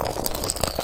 ハハハハ!